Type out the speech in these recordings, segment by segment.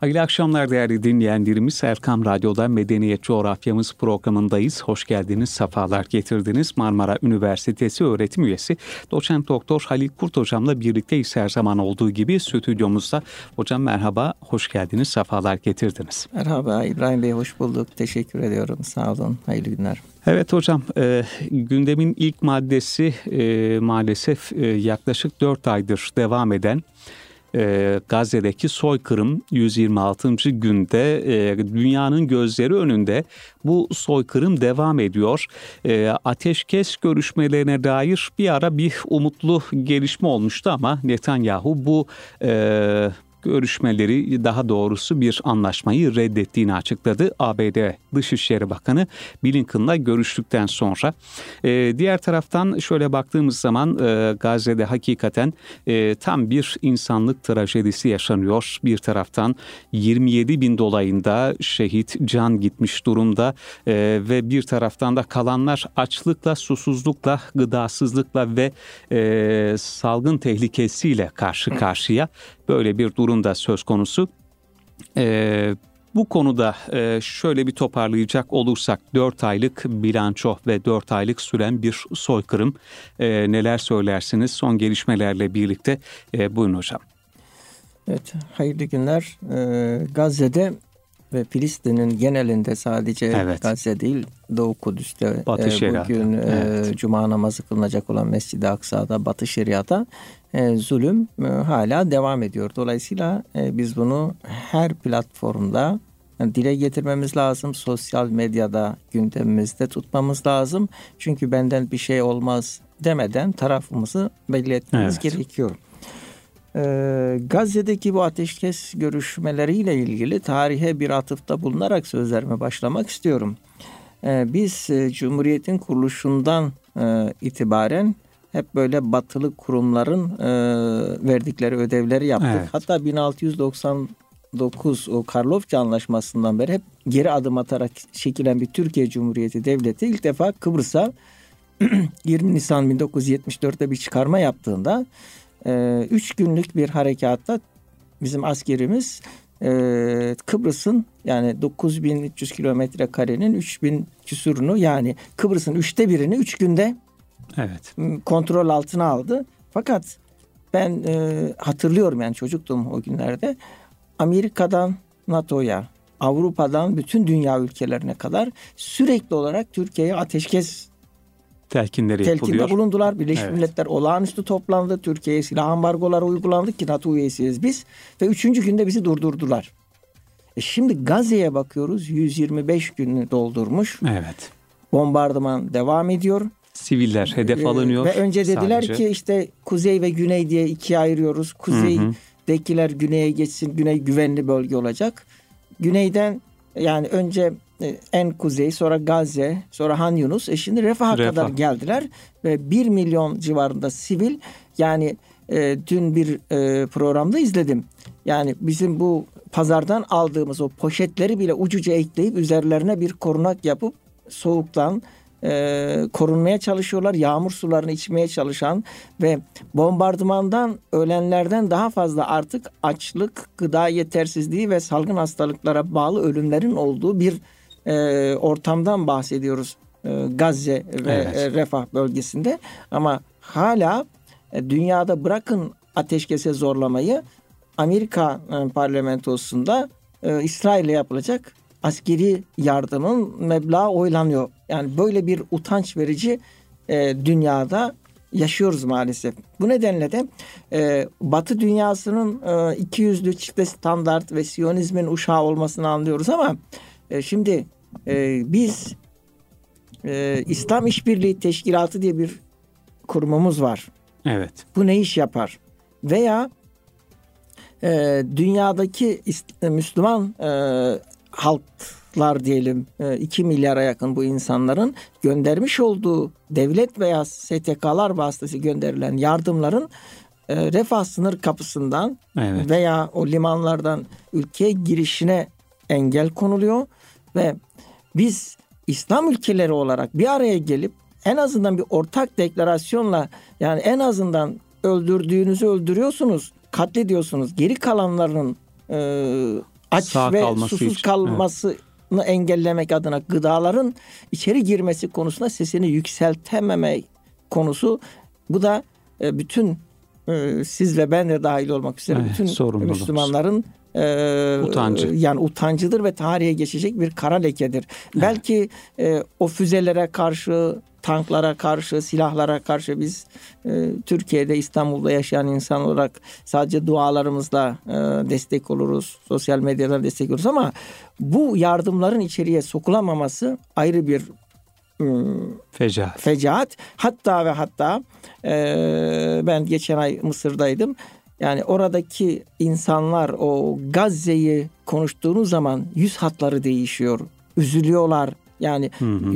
Hayırlı akşamlar değerli dinleyenlerimiz. Erkam Radyo'da Medeniyet Coğrafyamız programındayız. Hoş geldiniz, sefalar getirdiniz. Marmara Üniversitesi öğretim üyesi doçent doktor Halil Kurt hocamla birlikteyiz her zaman olduğu gibi stüdyomuzda. Hocam merhaba, hoş geldiniz, sefalar getirdiniz. Merhaba İbrahim Bey, hoş bulduk. Teşekkür ediyorum. Sağ olun, hayırlı günler. Evet hocam, e, gündemin ilk maddesi e, maalesef e, yaklaşık 4 aydır devam eden e, Gazze'deki soykırım 126. günde e, dünyanın gözleri önünde bu soykırım devam ediyor. E, ateşkes görüşmelerine dair bir ara bir umutlu gelişme olmuştu ama Netanyahu bu e, görüşmeleri daha doğrusu bir anlaşmayı reddettiğini açıkladı. ABD Dışişleri Bakanı Blinken'la görüştükten sonra. E, diğer taraftan şöyle baktığımız zaman e, Gazze'de hakikaten e, tam bir insanlık trajedisi yaşanıyor. Bir taraftan 27 bin dolayında şehit can gitmiş durumda e, ve bir taraftan da kalanlar açlıkla, susuzlukla, gıdasızlıkla ve e, salgın tehlikesiyle karşı karşıya böyle bir durumda söz konusu. Ee, bu konuda e, şöyle bir toparlayacak olursak 4 aylık bilanço ve 4 aylık süren bir soykırım e, neler söylersiniz son gelişmelerle birlikte e, buyurun hocam. Evet hayırlı günler. Ee, Gazze'de ve Filistin'in genelinde sadece evet. Gazze değil Doğu Kudüs'te Batı e, bugün e, evet. Cuma namazı kılınacak olan Mescid-i Aksa'da Batı Şeria'da e, zulüm e, hala devam ediyor. Dolayısıyla e, biz bunu her platformda dile getirmemiz lazım. Sosyal medyada gündemimizde tutmamız lazım. Çünkü benden bir şey olmaz demeden tarafımızı belli etmemiz evet. gerekiyor. Ee, Gazze'deki bu ateşkes görüşmeleriyle ilgili tarihe bir atıfta bulunarak sözlerime başlamak istiyorum. Ee, biz e, Cumhuriyet'in kuruluşundan e, itibaren hep böyle batılı kurumların e, verdikleri ödevleri yaptık. Evet. Hatta 1699 o Karlofça Anlaşması'ndan beri hep geri adım atarak şekillen bir Türkiye Cumhuriyeti Devleti ilk defa Kıbrıs'a 20 Nisan 1974'te bir çıkarma yaptığında e, üç günlük bir harekatta bizim askerimiz e, Kıbrıs'ın yani 9300 kilometre karenin 3000 küsurunu yani Kıbrıs'ın üçte birini üç günde evet. kontrol altına aldı. Fakat ben e, hatırlıyorum yani çocuktum o günlerde Amerika'dan NATO'ya Avrupa'dan bütün dünya ülkelerine kadar sürekli olarak Türkiye'ye ateşkes telkinleri telkinde yapılıyor. bulundular. Birleşmiş evet. Milletler olağanüstü toplandı. Türkiye'ye silah ambargoları uygulandı ki NATO üyesiyiz biz. Ve üçüncü günde bizi durdurdular. E şimdi Gazze'ye bakıyoruz. 125 günü doldurmuş. Evet. Bombardıman devam ediyor. Siviller hedef e, alınıyor. Ve önce dediler sadece. ki işte kuzey ve güney diye ikiye ayırıyoruz. Kuzeydekiler güneye geçsin. Güney güvenli bölge olacak. Güneyden yani önce e, en kuzey sonra Gazze sonra Han Yunus e şimdi Refah'a Refah. kadar geldiler ve 1 milyon civarında sivil yani e, dün bir e, programda izledim. Yani bizim bu pazardan aldığımız o poşetleri bile ucuca ekleyip üzerlerine bir korunak yapıp soğuktan e, korunmaya çalışıyorlar. Yağmur sularını içmeye çalışan ve bombardımandan ölenlerden daha fazla artık açlık, gıda yetersizliği ve salgın hastalıklara bağlı ölümlerin olduğu bir e, ortamdan bahsediyoruz e, Gazze ve evet. e, Refah bölgesinde ama hala e, dünyada bırakın ateşkese zorlamayı Amerika e, parlamentosunda e, İsrail'e yapılacak askeri yardımın meblağı oylanıyor. Yani böyle bir utanç verici e, dünyada yaşıyoruz maalesef. Bu nedenle de e, Batı dünyasının e, iki yüzlü çifte standart ve Siyonizmin uşağı olmasını anlıyoruz ama e, şimdi e, biz e, İslam İşbirliği Teşkilatı diye bir kurumumuz var. Evet. Bu ne iş yapar? Veya e, dünyadaki Müslüman e, halklar diyelim 2 e, milyara yakın bu insanların göndermiş olduğu devlet veya STK'lar vasıtası gönderilen yardımların e, refah sınır kapısından evet. veya o limanlardan ülkeye girişine engel konuluyor ve biz İslam ülkeleri olarak bir araya gelip en azından bir ortak deklarasyonla yani en azından öldürdüğünüzü öldürüyorsunuz, katlediyorsunuz. Geri kalanların e, aç Sağ ve susuz için. kalması evet. Engellemek adına gıdaların içeri girmesi konusunda sesini yükseltememe konusu bu da e, bütün e, siz ve ben de dahil olmak üzere evet, bütün Müslümanların e, Utancı. yani utancıdır ve tarihe geçecek bir kara lekedir. Evet. Belki e, o füzelere karşı, tanklara karşı, silahlara karşı biz e, Türkiye'de İstanbul'da yaşayan insan olarak sadece dualarımızla e, destek oluruz, sosyal medyadan destek oluruz ama bu yardımların içeriye sokulamaması ayrı bir fecaat. fecaat. Hatta ve hatta e, ben geçen ay Mısır'daydım. Yani oradaki insanlar o Gazze'yi konuştuğunuz zaman yüz hatları değişiyor. Üzülüyorlar. Yani hı hı.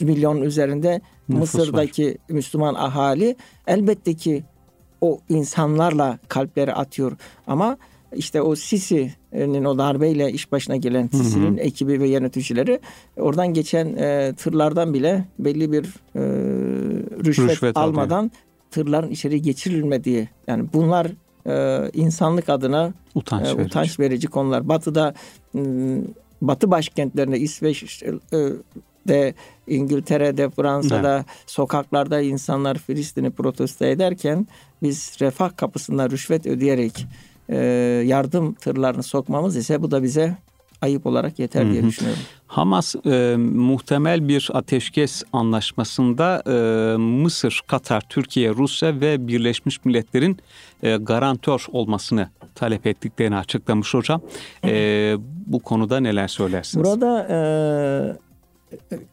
100 milyon üzerinde Nüfus Mısır'daki var. Müslüman ahali elbette ki o insanlarla kalpleri atıyor. Ama işte o Sisi'nin o darbeyle iş başına gelen Sisi'nin ekibi ve yöneticileri oradan geçen e, tırlardan bile belli bir e, rüşvet, rüşvet almadan alıyor. tırların içeri geçirilmediği yani bunlar e, insanlık adına utanç, e, verici. utanç verici konular. Batı'da e, Batı başkentlerinde İsveç'te İngiltere'de, Fransa'da evet. sokaklarda insanlar Filistin'i protesto ederken biz refah kapısında rüşvet ödeyerek e, yardım tırlarını sokmamız ise bu da bize ayıp olarak yeter diye düşünüyorum. Hamas e, muhtemel bir ateşkes anlaşmasında e, Mısır, Katar, Türkiye, Rusya ve Birleşmiş Milletler'in e, garantör olmasını talep ettiklerini açıklamış hocam. E, bu konuda neler söylersiniz? Burada e,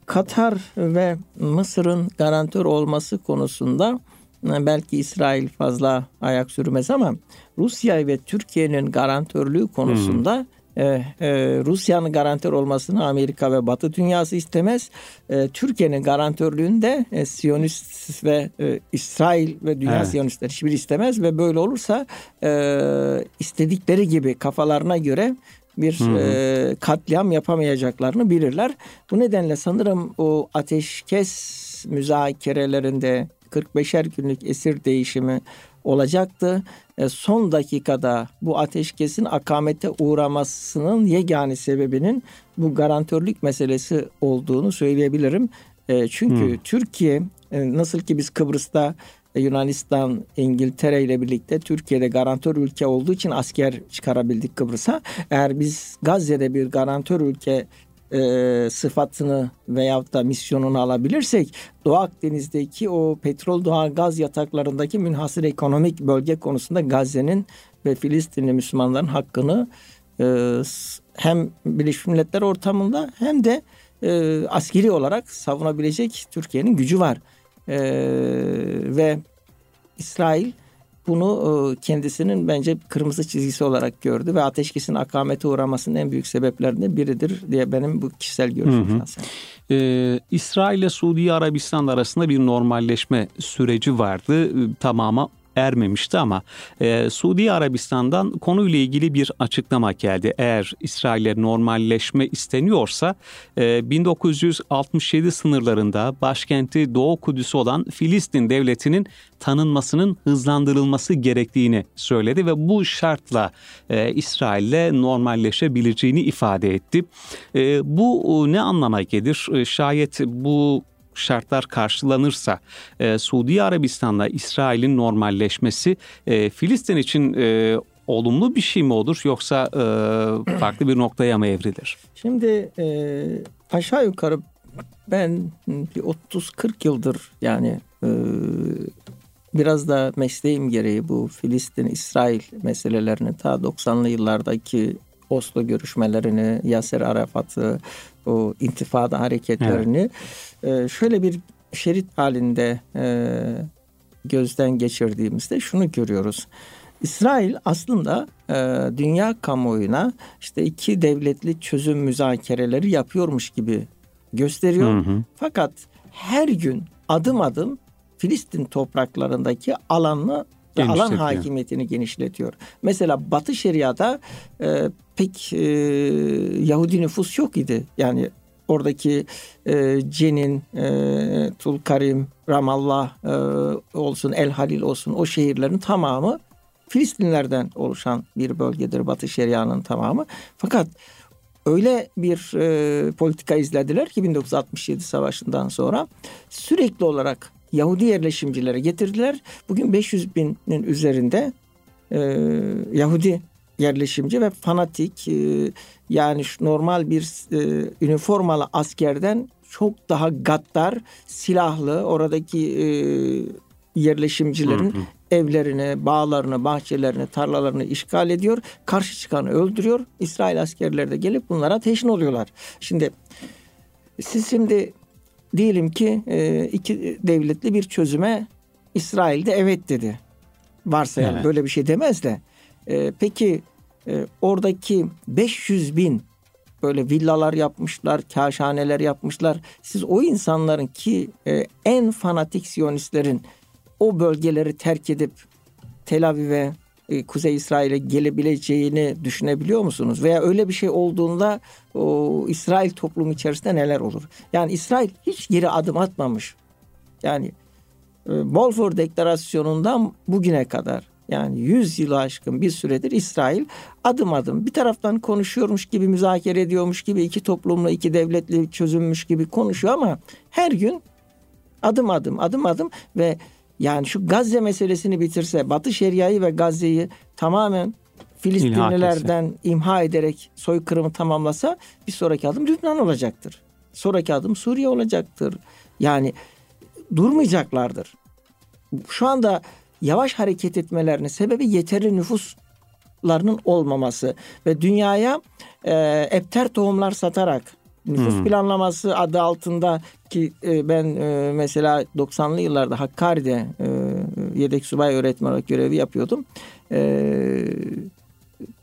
Katar ve Mısır'ın garantör olması konusunda belki İsrail fazla ayak sürmez ama Rusya ve Türkiye'nin garantörlüğü konusunda hmm. E, e, Rusya'nın garantör olmasını Amerika ve Batı dünyası istemez. E, Türkiye'nin garantörlüğünde e, Siyonist ve e, İsrail ve dünya evet. Siyonistler hiçbir istemez ve böyle olursa e, istedikleri gibi kafalarına göre bir e, katliam yapamayacaklarını bilirler. Bu nedenle sanırım o ateşkes müzakerelerinde 45'er günlük esir değişimi olacaktı. E, son dakikada bu ateşkesin akamete uğramasının yegane sebebinin bu garantörlük meselesi olduğunu söyleyebilirim. E, çünkü hmm. Türkiye e, nasıl ki biz Kıbrıs'ta Yunanistan, İngiltere ile birlikte Türkiye'de garantör ülke olduğu için asker çıkarabildik Kıbrıs'a. Eğer biz Gazze'de bir garantör ülke e, sıfatını veyahut da misyonunu alabilirsek Doğu Akdeniz'deki o petrol doğal gaz yataklarındaki münhasır ekonomik bölge konusunda Gazze'nin ve Filistinli Müslümanların hakkını e, hem Birleşmiş Milletler ortamında hem de e, askeri olarak savunabilecek Türkiye'nin gücü var. E, ve İsrail bunu e, kendisinin bence kırmızı çizgisi olarak gördü ve ateşkesin akamete uğramasının en büyük sebeplerinden biridir diye benim bu kişisel görüşüm hı hı. Ee, İsrail ile Suudi Arabistan arasında bir normalleşme süreci vardı. Ee, tamama ermemişti ama e, Suudi Arabistan'dan konuyla ilgili bir açıklama geldi. Eğer İsrail'e normalleşme isteniyorsa e, 1967 sınırlarında başkenti Doğu Kudüs olan Filistin devletinin tanınmasının hızlandırılması gerektiğini söyledi ve bu şartla e, İsrail'le normalleşebileceğini ifade etti. E, bu ne anlama gelir? E, şayet bu şartlar karşılanırsa e, Suudi Arabistan'la İsrail'in normalleşmesi e, Filistin için e, olumlu bir şey mi olur yoksa e, farklı bir noktaya mı evrilir? Şimdi e, aşağı yukarı ben 30-40 yıldır yani e, biraz da mesleğim gereği bu Filistin-İsrail meselelerini ta 90'lı yıllardaki Oslo görüşmelerini, Yasser Arafat'ı, o intifada hareketlerini evet. e, şöyle bir şerit halinde e, gözden geçirdiğimizde şunu görüyoruz. İsrail aslında e, dünya kamuoyuna işte iki devletli çözüm müzakereleri yapıyormuş gibi gösteriyor. Hı hı. Fakat her gün adım adım Filistin topraklarındaki alanı ve alan hakimiyetini genişletiyor. Mesela Batı Şeria'da e, pek e, Yahudi nüfus yok idi. Yani oradaki e, Cenin, e, Tulkarim, Ramallah e, olsun, El Halil olsun o şehirlerin tamamı Filistinlerden oluşan bir bölgedir Batı Şeria'nın tamamı. Fakat öyle bir e, politika izlediler ki 1967 savaşından sonra sürekli olarak Yahudi yerleşimcileri getirdiler. Bugün 500 binin üzerinde e, Yahudi yerleşimci ve fanatik e, yani normal bir e, üniformalı askerden çok daha gaddar, silahlı oradaki e, yerleşimcilerin hı hı. evlerini, bağlarını, bahçelerini, tarlalarını işgal ediyor. Karşı çıkanı öldürüyor. İsrail askerleri de gelip bunlara teşhin oluyorlar. Şimdi siz şimdi diyelim ki e, iki devletli bir çözüme İsrail de evet dedi. Varsa yani evet. böyle bir şey demez de. E, peki e, oradaki 500 bin böyle villalar yapmışlar, kaşhaneler yapmışlar. Siz o insanların ki e, en fanatik Siyonistlerin o bölgeleri terk edip Tel Aviv'e, Kuzey İsrail'e gelebileceğini düşünebiliyor musunuz? Veya öyle bir şey olduğunda o İsrail toplumu içerisinde neler olur? Yani İsrail hiç geri adım atmamış. Yani e, Balfour Deklarasyonu'ndan bugüne kadar yani 100 yılı aşkın bir süredir İsrail adım adım bir taraftan konuşuyormuş gibi müzakere ediyormuş gibi iki toplumla iki devletli çözülmüş gibi konuşuyor ama her gün adım adım adım adım ve yani şu Gazze meselesini bitirse Batı Şeria'yı ve Gazze'yi tamamen Filistinlilerden imha ederek soykırımı tamamlasa bir sonraki adım Lübnan olacaktır. Sonraki adım Suriye olacaktır. Yani durmayacaklardır. Şu anda yavaş hareket etmelerinin sebebi yeterli nüfuslarının olmaması ve dünyaya e, epter tohumlar satarak nüfus hmm. planlaması adı altında ki e, ben e, mesela 90'lı yıllarda Hakkari'de e, yedek subay öğretmen olarak görevi yapıyordum. E,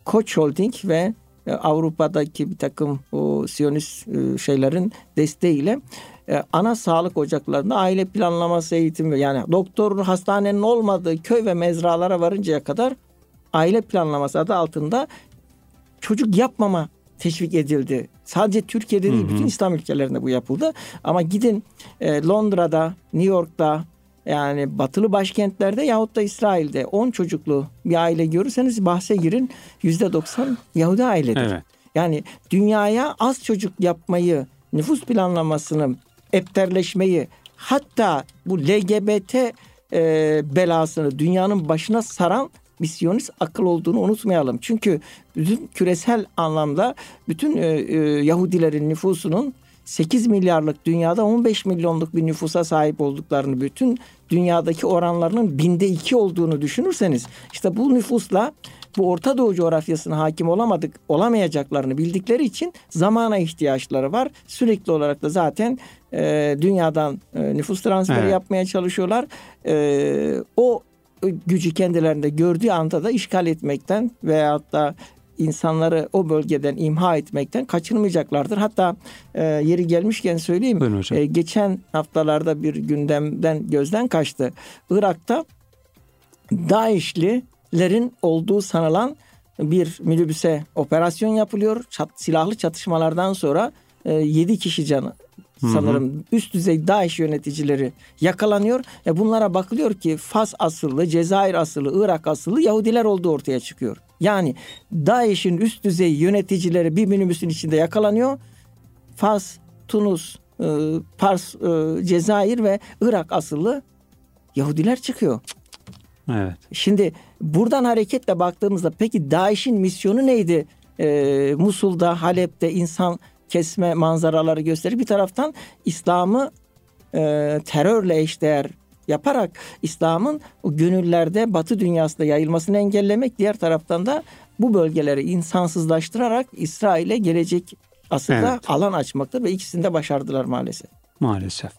Koç Holding ve Avrupa'daki bir takım o Siyonist e, şeylerin desteğiyle e, ana sağlık ocaklarında aile planlaması eğitimi yani doktor hastanenin olmadığı köy ve mezralara varıncaya kadar aile planlaması adı altında çocuk yapmama teşvik edildi. Sadece Türkiye'de değil hı hı. bütün İslam ülkelerinde bu yapıldı. Ama gidin e, Londra'da, New York'ta yani batılı başkentlerde yahut da İsrail'de 10 çocuklu bir aile görürseniz bahse girin %90 Yahudi ailedir. Evet. Yani dünyaya az çocuk yapmayı, nüfus planlamasını epterleşmeyi hatta bu LGBT e, belasını dünyanın başına saran misyonist akıl olduğunu unutmayalım. Çünkü bütün küresel anlamda bütün e, e, Yahudilerin nüfusunun 8 milyarlık dünyada 15 milyonluk bir nüfusa sahip olduklarını, bütün dünyadaki oranlarının binde iki olduğunu düşünürseniz işte bu nüfusla bu Orta Doğu coğrafyasına hakim olamadık, olamayacaklarını bildikleri için zamana ihtiyaçları var. Sürekli olarak da zaten e, dünyadan e, nüfus transferi evet. yapmaya çalışıyorlar. E, o gücü kendilerinde gördüğü anda da işgal etmekten veyahut da insanları o bölgeden imha etmekten kaçınmayacaklardır. Hatta e, yeri gelmişken söyleyeyim. E, geçen haftalarda bir gündemden gözden kaçtı. Irak'ta DAEŞ'lilerin olduğu sanılan bir minibüse operasyon yapılıyor. Çat, silahlı çatışmalardan sonra e, 7 kişi canı sanırım hı hı. üst düzey DAEŞ yöneticileri yakalanıyor. E bunlara bakılıyor ki Fas asıllı, Cezayir asıllı, Irak asıllı Yahudiler olduğu ortaya çıkıyor. Yani DAEŞ'in üst düzey yöneticileri bir minibüsün içinde yakalanıyor. Fas, Tunus, e, Pars, e, Cezayir ve Irak asıllı Yahudiler çıkıyor. Evet. Şimdi buradan hareketle baktığımızda peki DAEŞ'in misyonu neydi? Ee, Musul'da, Halep'te insan kesme manzaraları gösterir. Bir taraftan İslam'ı e, terörle eşdeğer yaparak İslam'ın o gönüllerde Batı dünyasında yayılmasını engellemek, diğer taraftan da bu bölgeleri insansızlaştırarak İsrail'e gelecek aslında evet. alan açmaktır ve ikisini de başardılar maalesef. Maalesef.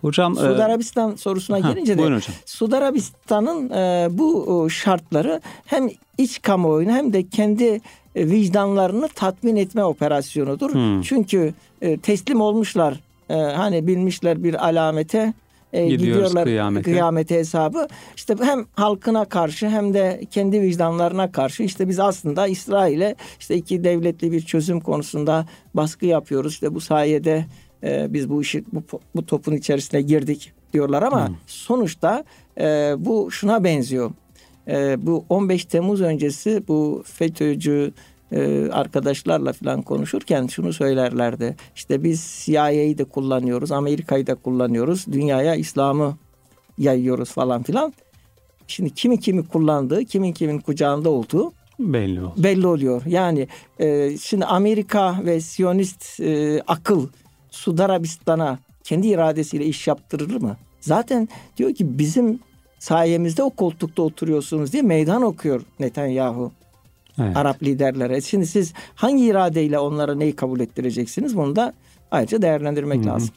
Hocam Suudi e, Arabistan sorusuna ha, gelince de. Suudi Arabistan'ın e, bu şartları hem iç kamuoyunu hem de kendi e, vicdanlarını tatmin etme operasyonudur. Hmm. Çünkü e, teslim olmuşlar. E, hani bilmişler bir alamete e, gidiyorlar kıyamete. kıyamete hesabı. İşte hem halkına karşı hem de kendi vicdanlarına karşı işte biz aslında İsrail'e işte iki devletli bir çözüm konusunda baskı yapıyoruz. İşte bu sayede e, biz bu işi bu, bu topun içerisine girdik diyorlar ama hmm. sonuçta e, bu şuna benziyor. E, bu 15 Temmuz öncesi bu FETÖ'cü e, arkadaşlarla falan konuşurken şunu söylerlerdi. İşte biz CIA'yı da kullanıyoruz, Amerika'yı da kullanıyoruz, dünyaya İslam'ı yayıyoruz falan filan. Şimdi kimi kimi kullandığı, kimin kimin kucağında olduğu belli oluyor. Belli oluyor. Yani e, şimdi Amerika ve Siyonist e, akıl Suudi Arabistan'a kendi iradesiyle iş yaptırır mı? Zaten diyor ki bizim sayemizde o koltukta oturuyorsunuz diye meydan okuyor Netanyahu. Evet. Arap liderlere. Şimdi siz hangi iradeyle onlara neyi kabul ettireceksiniz? Bunu da ayrıca değerlendirmek Hı-hı. lazım.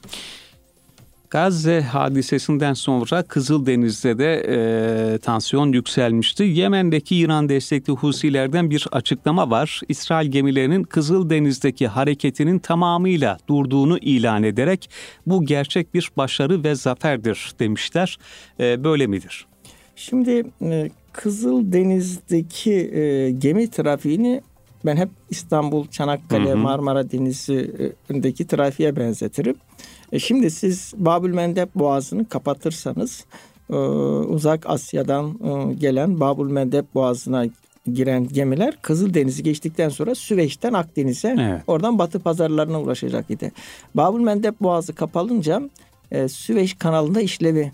Gazze hadisesinden sonra Kızıldeniz'de de e, tansiyon yükselmişti. Yemen'deki İran destekli Husilerden bir açıklama var. İsrail gemilerinin Kızıldeniz'deki hareketinin tamamıyla durduğunu ilan ederek bu gerçek bir başarı ve zaferdir demişler. E, böyle midir? Şimdi e, Kızıldeniz'deki e, gemi trafiğini ben hep İstanbul, Çanakkale, hı hı. Marmara Denizi'ndeki trafiğe benzetirim. E şimdi siz Babül Mendeb Boğazı'nı kapatırsanız e, uzak Asya'dan e, gelen Babül Mendeb Boğazı'na giren gemiler Kızıldeniz'i geçtikten sonra Süveyş'ten Akdeniz'e evet. oradan batı pazarlarına ulaşacak idi. Babül Mendeb Boğazı kapalınca e, Süveyş kanalında işlevi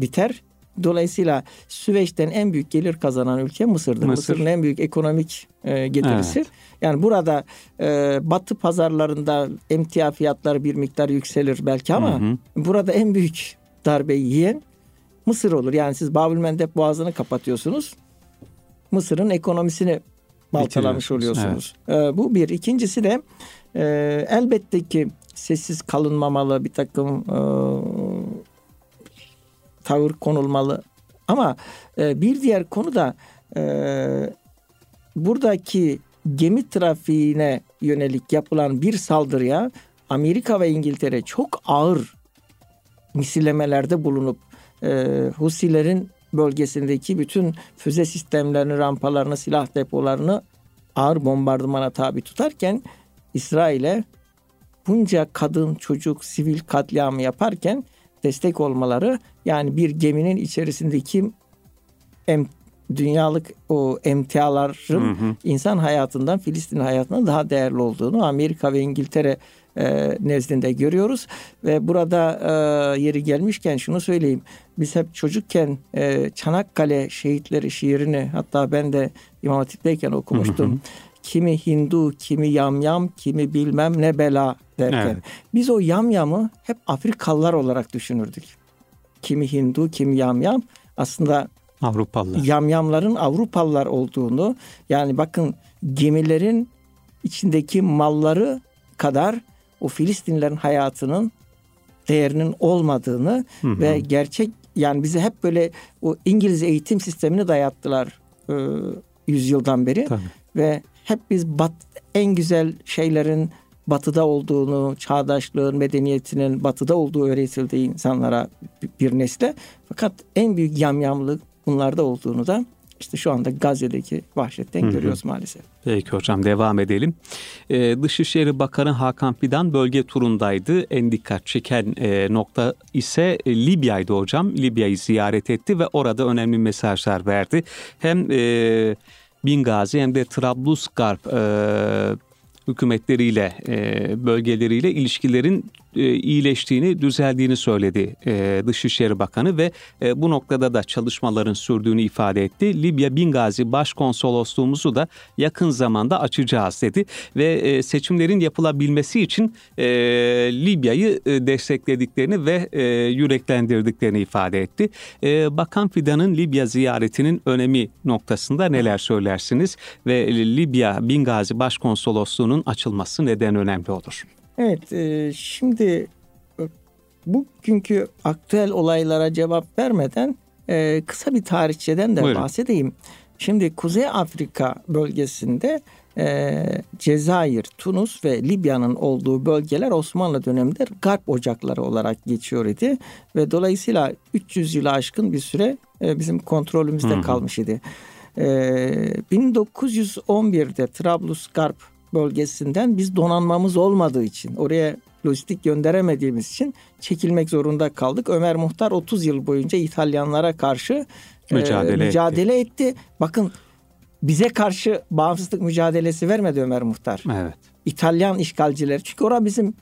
biter. Dolayısıyla Süveyş'ten en büyük gelir kazanan ülke Mısır'dır. Mısır. Mısır'ın en büyük ekonomik e, getirisi. Evet. Yani burada e, batı pazarlarında emtia fiyatları bir miktar yükselir belki ama hı hı. burada en büyük darbeyi yiyen Mısır olur. Yani siz Babül Mendeb Boğazı'nı kapatıyorsunuz. Mısır'ın ekonomisini baltalamış oluyorsunuz. Evet. E, bu bir. İkincisi de e, elbette ki sessiz kalınmamalı bir takım e, tavır konulmalı. Ama e, bir diğer konu da e, buradaki gemi trafiğine yönelik yapılan bir saldırıya Amerika ve İngiltere çok ağır misillemelerde bulunup e, Husilerin bölgesindeki bütün füze sistemlerini, rampalarını, silah depolarını ağır bombardımana tabi tutarken İsrail'e bunca kadın, çocuk, sivil katliamı yaparken destek olmaları yani bir geminin içerisindeki em, dünyalık o emtiaların hı hı. insan hayatından Filistin hayatından daha değerli olduğunu Amerika ve İngiltere e, nezdinde görüyoruz ve burada e, yeri gelmişken şunu söyleyeyim biz hep çocukken e, Çanakkale şehitleri şiirini hatta ben de İmam Hatip'teyken okumuştum. Hı hı. Kimi Hindu, kimi yamyam, kimi bilmem ne bela derken. Evet. Biz o yamyamı hep Afrikalılar olarak düşünürdük. Kimi Hindu, kimi yamyam. Aslında Avrupalılar. Yamyamların Avrupalılar olduğunu yani bakın gemilerin içindeki malları kadar o Filistinlerin hayatının değerinin olmadığını hı hı. ve gerçek yani bize hep böyle o İngiliz eğitim sistemini dayattılar e, yüzyıldan beri Tabii. ve hep biz bat, en güzel şeylerin batıda olduğunu, çağdaşlığın, medeniyetinin batıda olduğu öğretildi insanlara bir nesle. Fakat en büyük yamyamlık bunlarda olduğunu da işte şu anda Gazze'deki vahşetten Hı-hı. görüyoruz maalesef. Peki hocam devam edelim. Ee, Dışişleri Bakanı Hakan Fidan bölge turundaydı. En dikkat çeken e, nokta ise e, Libya'ydı hocam. Libya'yı ziyaret etti ve orada önemli mesajlar verdi. Hem e, Bingazi hem de Trablusgarp e, hükümetleriyle, e, bölgeleriyle ilişkilerin iyileştiğini, düzeldiğini söyledi e, Dışişleri Bakanı ve e, bu noktada da çalışmaların sürdüğünü ifade etti. Libya Bingazi Başkonsolosluğumuzu da yakın zamanda açacağız dedi ve seçimlerin yapılabilmesi için Libya'yı desteklediklerini ve yüreklendirdiklerini ifade etti. Bakan Fidan'ın Libya ziyaretinin önemi noktasında neler söylersiniz ve Libya Bingazi Başkonsolosluğu'nun açılması neden önemli olur? Evet, e, şimdi e, bugünkü aktüel olaylara cevap vermeden e, kısa bir tarihçeden de Buyurun. bahsedeyim. Şimdi Kuzey Afrika bölgesinde e, Cezayir, Tunus ve Libya'nın olduğu bölgeler Osmanlı döneminde Garp ocakları olarak geçiyor idi. Ve dolayısıyla 300 yılı aşkın bir süre e, bizim kontrolümüzde hı hı. kalmış idi. E, 1911'de Trablus-Garp bölgesinden biz donanmamız olmadığı için oraya lojistik gönderemediğimiz için çekilmek zorunda kaldık. Ömer Muhtar 30 yıl boyunca İtalyanlara karşı mücadele, e, mücadele etti. etti. Bakın bize karşı bağımsızlık mücadelesi vermedi Ömer Muhtar. Evet. İtalyan işgalciler. Çünkü orada bizim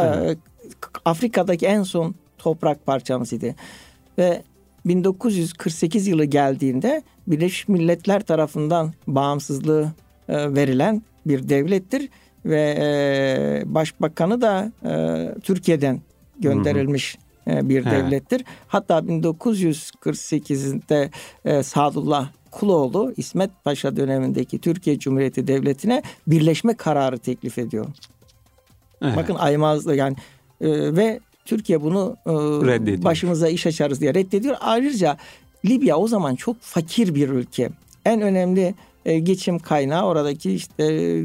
evet. e, Afrika'daki en son toprak parçamızıydı. Ve 1948 yılı geldiğinde Birleşmiş Milletler tarafından bağımsızlığı e, verilen bir devlettir ve e, başbakanı da e, Türkiye'den gönderilmiş e, bir He. devlettir. Hatta 1948'de e, Sadullah Kuloğlu İsmet Paşa dönemindeki Türkiye Cumhuriyeti Devleti'ne birleşme kararı teklif ediyor. Evet. Bakın aymazlı yani e, ve Türkiye bunu e, başımıza iş açarız diye reddediyor. Ayrıca Libya o zaman çok fakir bir ülke. En önemli e, geçim kaynağı oradaki işte e,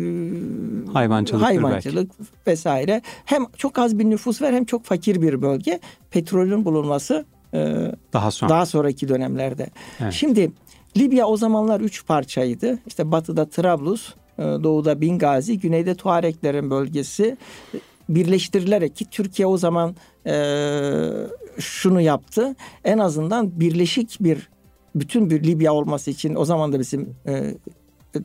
hayvancılık, hayvancılık vesaire. Hem çok az bir nüfus var hem çok fakir bir bölge. Petrolün bulunması e, daha sonra daha sonraki dönemlerde. Evet. Şimdi Libya o zamanlar üç parçaydı. İşte batıda Trablus, e, doğuda Bingazi, güneyde Tuareklerin bölgesi birleştirilerek ki Türkiye o zaman e, şunu yaptı. En azından birleşik bir bütün bir Libya olması için o zaman da bizim e,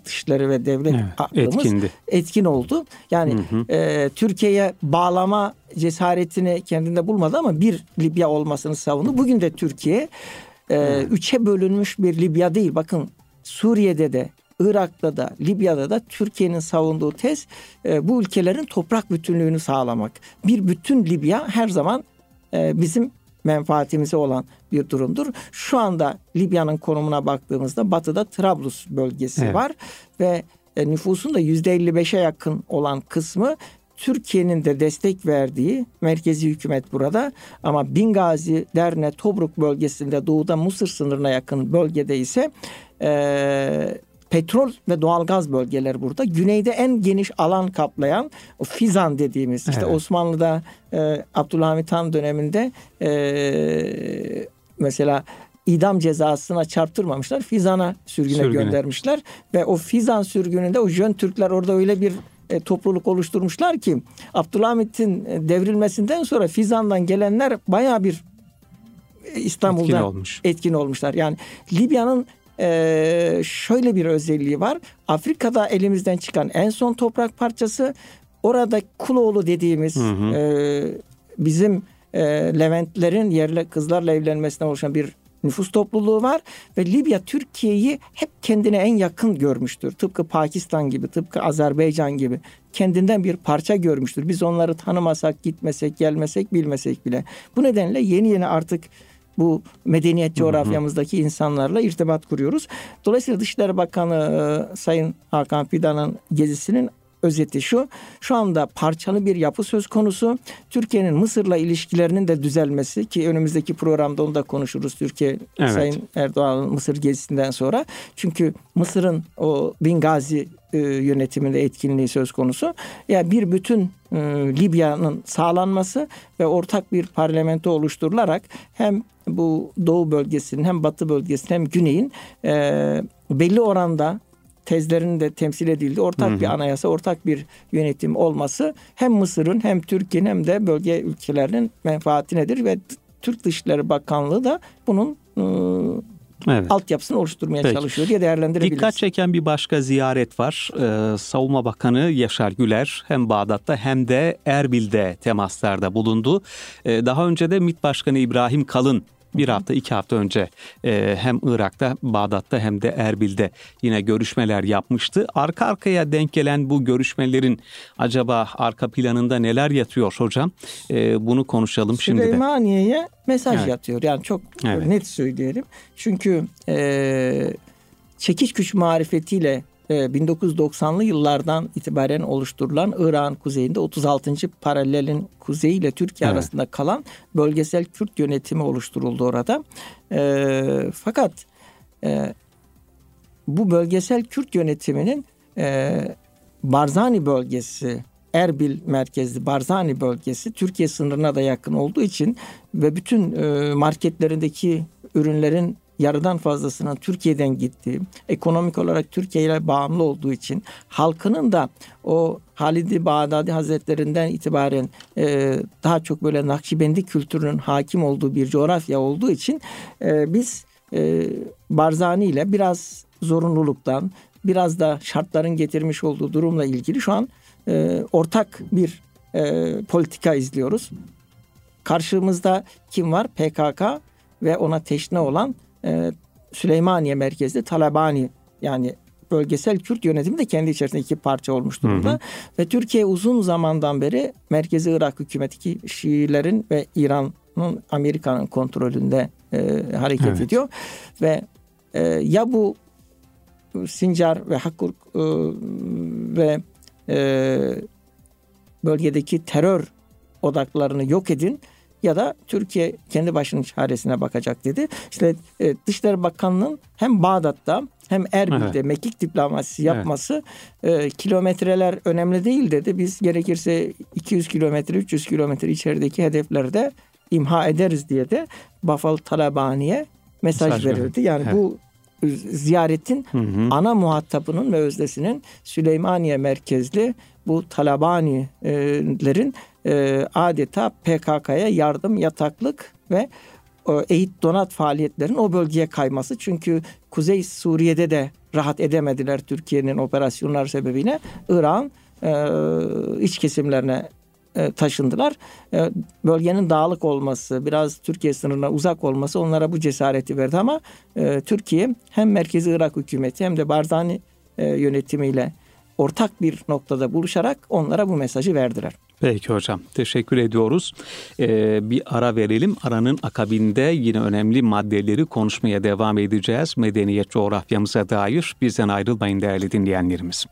dışları ve devlet evet, aklımız etkindi. etkin oldu. Yani hı hı. E, Türkiye'ye bağlama cesaretini kendinde bulmadı ama bir Libya olmasını savundu. Bugün de Türkiye e, üçe bölünmüş bir Libya değil. Bakın Suriye'de de Irak'ta da Libya'da da Türkiye'nin savunduğu tez e, bu ülkelerin toprak bütünlüğünü sağlamak. Bir bütün Libya her zaman e, bizim menfaatimize olan bir durumdur. Şu anda Libya'nın konumuna baktığımızda batıda Trablus bölgesi evet. var ve e, nüfusun da %55'e yakın olan kısmı Türkiye'nin de destek verdiği merkezi hükümet burada ama Bingazi, Derne, Tobruk bölgesinde doğuda Mısır sınırına yakın bölgede ise e, petrol ve doğalgaz bölgeleri burada. Güneyde en geniş alan kaplayan o Fizan dediğimiz işte evet. Osmanlı'da e, Abdülhamit Han döneminde e, mesela idam cezasına çarptırmamışlar. Fizan'a sürgüne, sürgüne göndermişler ve o Fizan sürgününde o Jön Türkler orada öyle bir e, topluluk oluşturmuşlar ki Abdülhamit'in e, devrilmesinden sonra Fizan'dan gelenler baya bir e, İstanbul'da etkin, olmuş. etkin olmuşlar. Yani Libya'nın e, şöyle bir özelliği var. Afrika'da elimizden çıkan en son toprak parçası orada Kuloğlu dediğimiz hı hı. E, bizim e, Leventlerin yerle kızlarla evlenmesinden oluşan bir nüfus topluluğu var ve Libya Türkiye'yi hep kendine en yakın görmüştür. Tıpkı Pakistan gibi, tıpkı Azerbaycan gibi kendinden bir parça görmüştür. Biz onları tanımasak, gitmesek, gelmesek, bilmesek bile. Bu nedenle yeni yeni artık bu medeniyet coğrafyamızdaki insanlarla irtibat kuruyoruz. Dolayısıyla Dışişleri Bakanı e, Sayın Hakan Fidan'ın gezisinin özeti şu. Şu anda parçalı bir yapı söz konusu. Türkiye'nin Mısır'la ilişkilerinin de düzelmesi ki önümüzdeki programda onu da konuşuruz. Türkiye evet. Sayın Erdoğan'ın Mısır gezisinden sonra. Çünkü Mısır'ın o Bingazi e, yönetiminde etkinliği söz konusu. Ya yani bir bütün e, Libya'nın sağlanması ve ortak bir parlamento oluşturularak hem bu doğu bölgesinin hem batı bölgesinin hem güneyin e, belli oranda tezlerinin de temsil edildiği ortak hı hı. bir anayasa, ortak bir yönetim olması hem Mısır'ın hem Türkiye'nin hem de bölge ülkelerinin menfaatinedir ve Türk Dışişleri Bakanlığı da bunun ıı, evet. altyapısını oluşturmaya Peki. çalışıyor diye değerlendirebiliriz. Dikkat çeken bir başka ziyaret var. Ee, Savunma Bakanı Yaşar Güler hem Bağdat'ta hem de Erbil'de temaslarda bulundu. Ee, daha önce de MİT Başkanı İbrahim Kalın bir hafta iki hafta önce e, hem Irak'ta, Bağdat'ta hem de Erbil'de yine görüşmeler yapmıştı. Arka arkaya denk gelen bu görüşmelerin acaba arka planında neler yatıyor hocam? E, bunu konuşalım şimdi de. Süleymaniye'ye mesaj evet. yatıyor. Yani çok evet. net söyleyelim. Çünkü e, çekiş güç marifetiyle 1990'lı ee, yıllardan itibaren oluşturulan İran kuzeyinde 36. paralelin kuzeyi ile Türkiye evet. arasında kalan bölgesel Kürt yönetimi oluşturuldu orada. E, fakat e, bu bölgesel Kürt yönetiminin e, Barzani bölgesi Erbil merkezli Barzani bölgesi Türkiye sınırına da yakın olduğu için ve bütün e, marketlerindeki ürünlerin yarıdan fazlasının Türkiye'den gittiği, ekonomik olarak Türkiye bağımlı olduğu için halkının da o Halid-i Bağdadi Hazretlerinden itibaren e, daha çok böyle Nakşibendi kültürünün hakim olduğu bir coğrafya olduğu için e, biz e, Barzani ile biraz zorunluluktan biraz da şartların getirmiş olduğu durumla ilgili şu an e, ortak bir e, politika izliyoruz. Karşımızda kim var? PKK ve ona teşne olan e, Süleymaniye merkezli Talabani yani bölgesel Kürt yönetimi de kendi içerisinde iki parça olmuş durumda. Hı hı. Ve Türkiye uzun zamandan beri merkezi Irak hükümeti Şiilerin ve İran'ın Amerika'nın kontrolünde e, hareket evet. ediyor. Ve e, ya bu Sincar ve Hakkuk e, ve e, bölgedeki terör odaklarını yok edin ya da Türkiye kendi başının çaresine bakacak dedi. İşte e, Dışişleri Bakanlığı'nın hem Bağdat'ta hem Erbil'de evet. mekik diplomasisi yapması evet. e, kilometreler önemli değil dedi. Biz gerekirse 200 kilometre 300 kilometre içerideki hedeflerde imha ederiz diye de Bafal Talabani'ye mesaj, mesaj verildi. Yani evet. bu ziyaretin hı hı. ana muhatabının ve özdesinin Süleymaniye merkezli bu Talabanilerin e, adeta PKK'ya yardım, yataklık ve e, eğit donat faaliyetlerin o bölgeye kayması. Çünkü Kuzey Suriye'de de rahat edemediler Türkiye'nin operasyonlar sebebiyle. İran e, iç kesimlerine e, taşındılar. E, bölgenin dağlık olması, biraz Türkiye sınırına uzak olması onlara bu cesareti verdi ama e, Türkiye hem Merkezi Irak hükümeti hem de Barzani yönetimiyle ortak bir noktada buluşarak onlara bu mesajı verdiler. Peki hocam teşekkür ediyoruz. Ee, bir ara verelim. Aranın akabinde yine önemli maddeleri konuşmaya devam edeceğiz. Medeniyet coğrafyamıza dair bizden ayrılmayın değerli dinleyenlerimiz.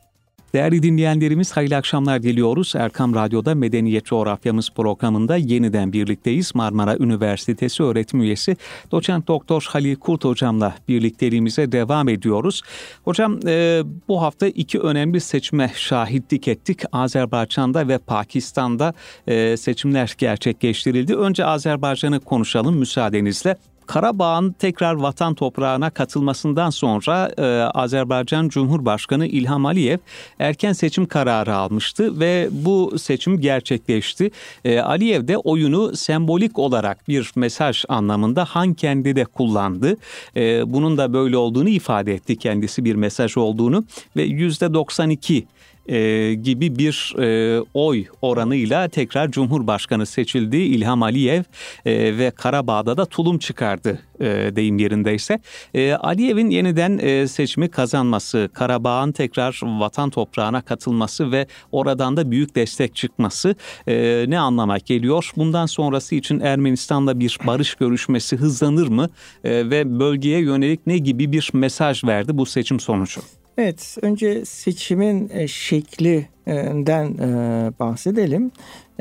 Değerli dinleyenlerimiz hayırlı akşamlar diliyoruz. Erkam Radyo'da Medeniyet Coğrafyamız programında yeniden birlikteyiz. Marmara Üniversitesi öğretim üyesi doçent doktor Halil Kurt hocamla birlikteliğimize devam ediyoruz. Hocam e, bu hafta iki önemli seçime şahitlik ettik. Azerbaycan'da ve Pakistan'da e, seçimler gerçekleştirildi. Önce Azerbaycan'ı konuşalım müsaadenizle. Karabağ'ın tekrar vatan toprağına katılmasından sonra e, Azerbaycan Cumhurbaşkanı İlham Aliyev erken seçim kararı almıştı ve bu seçim gerçekleşti. E, Aliyev de oyunu sembolik olarak bir mesaj anlamında Hankendi'de kullandı. E, bunun da böyle olduğunu ifade etti kendisi bir mesaj olduğunu ve %92 e, gibi bir e, oy oranıyla tekrar Cumhurbaşkanı seçildi İlham Aliyev e, ve Karabağ'da da tulum çıkardı e, deyim yerindeyse. E, Aliyev'in yeniden e, seçimi kazanması, Karabağ'ın tekrar vatan toprağına katılması ve oradan da büyük destek çıkması e, ne anlama geliyor? Bundan sonrası için Ermenistan'la bir barış görüşmesi hızlanır mı e, ve bölgeye yönelik ne gibi bir mesaj verdi bu seçim sonucu? Evet, önce seçimin e, şeklinden e, bahsedelim.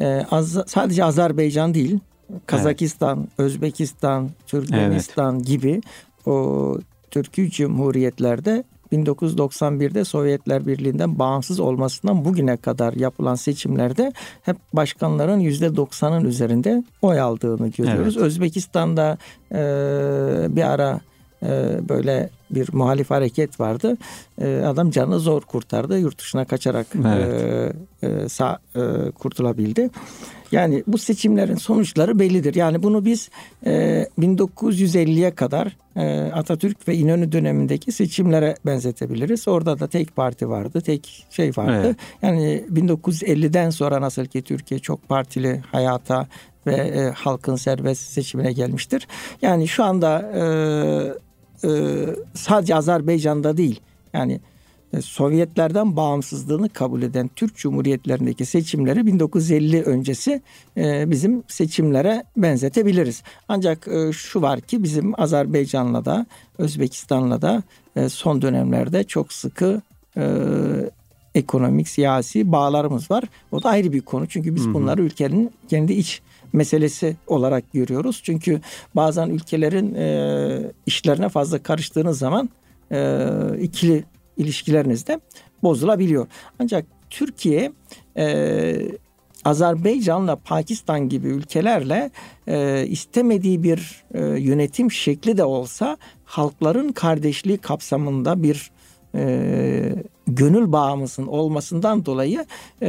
E, sadece Azerbaycan değil, Kazakistan, evet. Özbekistan, Türkmenistan evet. gibi o Türkiye Cumhuriyetlerde 1991'de Sovyetler Birliği'nden bağımsız olmasından bugüne kadar yapılan seçimlerde hep başkanların %90'ın üzerinde oy aldığını görüyoruz. Evet. Özbekistan'da e, bir ara e, böyle bir muhalif hareket vardı. E, adam canını zor kurtardı. Yurt dışına kaçarak evet. e, e, sağ, e, kurtulabildi. Yani bu seçimlerin sonuçları bellidir. Yani bunu biz e, 1950'ye kadar e, Atatürk ve İnönü dönemindeki seçimlere benzetebiliriz. Orada da tek parti vardı, tek şey vardı. Evet. Yani 1950'den sonra nasıl ki Türkiye çok partili hayata ve e, halkın serbest seçimine gelmiştir. Yani şu anda e, e, sadece Azerbaycan'da değil yani e, Sovyetlerden bağımsızlığını kabul eden Türk Cumhuriyetlerindeki seçimleri 1950 öncesi e, bizim seçimlere benzetebiliriz. Ancak e, şu var ki bizim Azerbaycan'la da Özbekistan'la da e, son dönemlerde çok sıkı e, ekonomik, siyasi bağlarımız var. O da ayrı bir konu. Çünkü biz bunları ülkenin kendi iç meselesi olarak görüyoruz. Çünkü bazen ülkelerin e, işlerine fazla karıştığınız zaman e, ikili ilişkileriniz de bozulabiliyor. Ancak Türkiye e, Azerbaycan'la Pakistan gibi ülkelerle e, istemediği bir e, yönetim şekli de olsa halkların kardeşliği kapsamında bir e, gönül bağımızın olmasından dolayı e,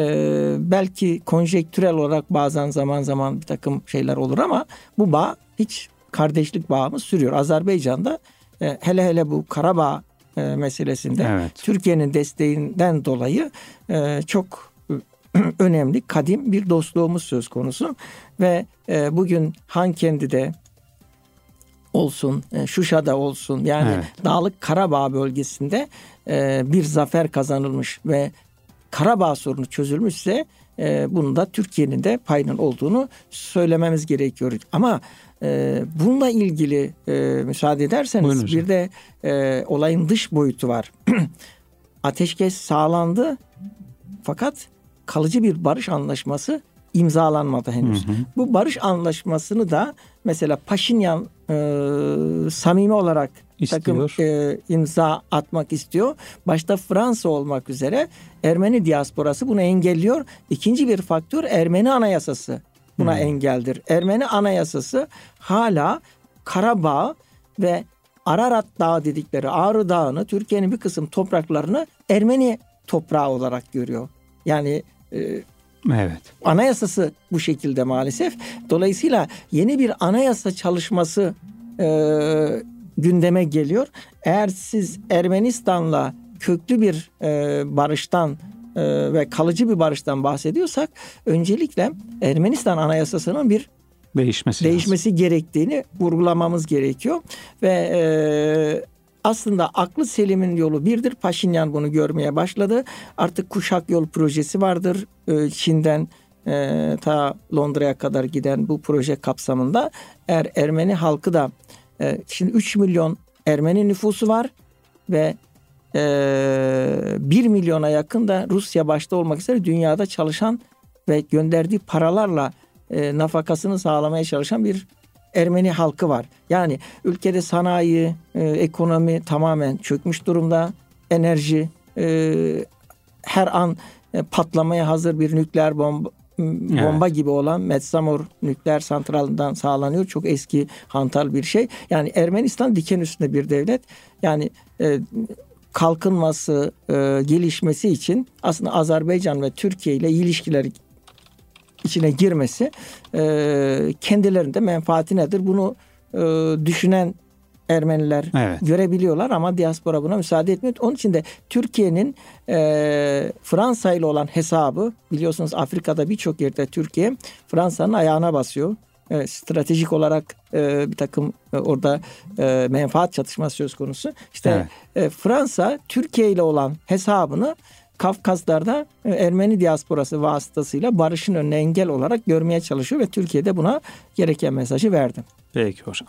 belki konjektürel olarak bazen zaman zaman bir takım şeyler olur ama bu bağ hiç kardeşlik bağımız sürüyor. Azerbaycan'da e, hele hele bu Karabağ e, meselesinde evet. Türkiye'nin desteğinden dolayı e, çok önemli kadim bir dostluğumuz söz konusu ve e, bugün Hankendi'de olsun, e, Şuşa'da olsun yani evet. Dağlık Karabağ bölgesinde e, bir zafer kazanılmış ve Karabağ sorunu çözülmüşse e, bunun da Türkiye'nin de payının olduğunu söylememiz gerekiyor. Ama bununla ilgili müsaade ederseniz bir de olayın dış boyutu var. Ateşkes sağlandı fakat kalıcı bir barış anlaşması imzalanmadı henüz. Hı hı. Bu barış anlaşmasını da mesela Paşinyan e, samimi olarak istiyor. takım e, imza atmak istiyor. Başta Fransa olmak üzere Ermeni diasporası bunu engelliyor. İkinci bir faktör Ermeni anayasası buna hmm. engeldir. Ermeni anayasası hala Karabağ ve Ararat Dağı dedikleri Ağrı Dağı'nı Türkiye'nin bir kısım topraklarını Ermeni toprağı olarak görüyor. Yani e, Evet. Anayasası bu şekilde maalesef. Dolayısıyla yeni bir anayasa çalışması e, gündeme geliyor. Eğer siz Ermenistan'la köklü bir e, barıştan e, ve kalıcı bir barıştan bahsediyorsak öncelikle Ermenistan Anayasası'nın bir değişmesi değişmesi lazım. gerektiğini vurgulamamız gerekiyor ve e, aslında aklı selimin yolu birdir. Paşinyan bunu görmeye başladı. Artık kuşak yol projesi vardır. E, Çin'den e, ta Londra'ya kadar giden bu proje kapsamında eğer Ermeni halkı da e, şimdi 3 milyon Ermeni nüfusu var ve e, 1 milyona yakın da Rusya başta olmak üzere dünyada çalışan ve gönderdiği paralarla e, nafakasını sağlamaya çalışan bir Ermeni halkı var. Yani ülkede sanayi, e, ekonomi tamamen çökmüş durumda. Enerji e, her an e, patlamaya hazır bir nükleer bomba bomba evet. gibi olan Metsamor nükleer santralinden sağlanıyor. Çok eski hantal bir şey. Yani Ermenistan diken üstünde bir devlet. Yani e, kalkınması, e, gelişmesi için aslında Azerbaycan ve Türkiye ile ilişkileri içine girmesi e, kendilerinde menfaati nedir? Bunu e, düşünen Ermeniler evet. görebiliyorlar ama diaspora buna müsaade etmiyor. Onun için de Türkiye'nin e, Fransa ile olan hesabı biliyorsunuz Afrika'da birçok yerde Türkiye Fransa'nın ayağına basıyor. E, stratejik olarak e, bir takım e, orada e, menfaat çatışması söz konusu. İşte evet. e, Fransa Türkiye ile olan hesabını Kafkaslar'da e, Ermeni diasporası vasıtasıyla barışın önüne engel olarak görmeye çalışıyor ve Türkiye'de buna gereken mesajı verdi. Peki hocam.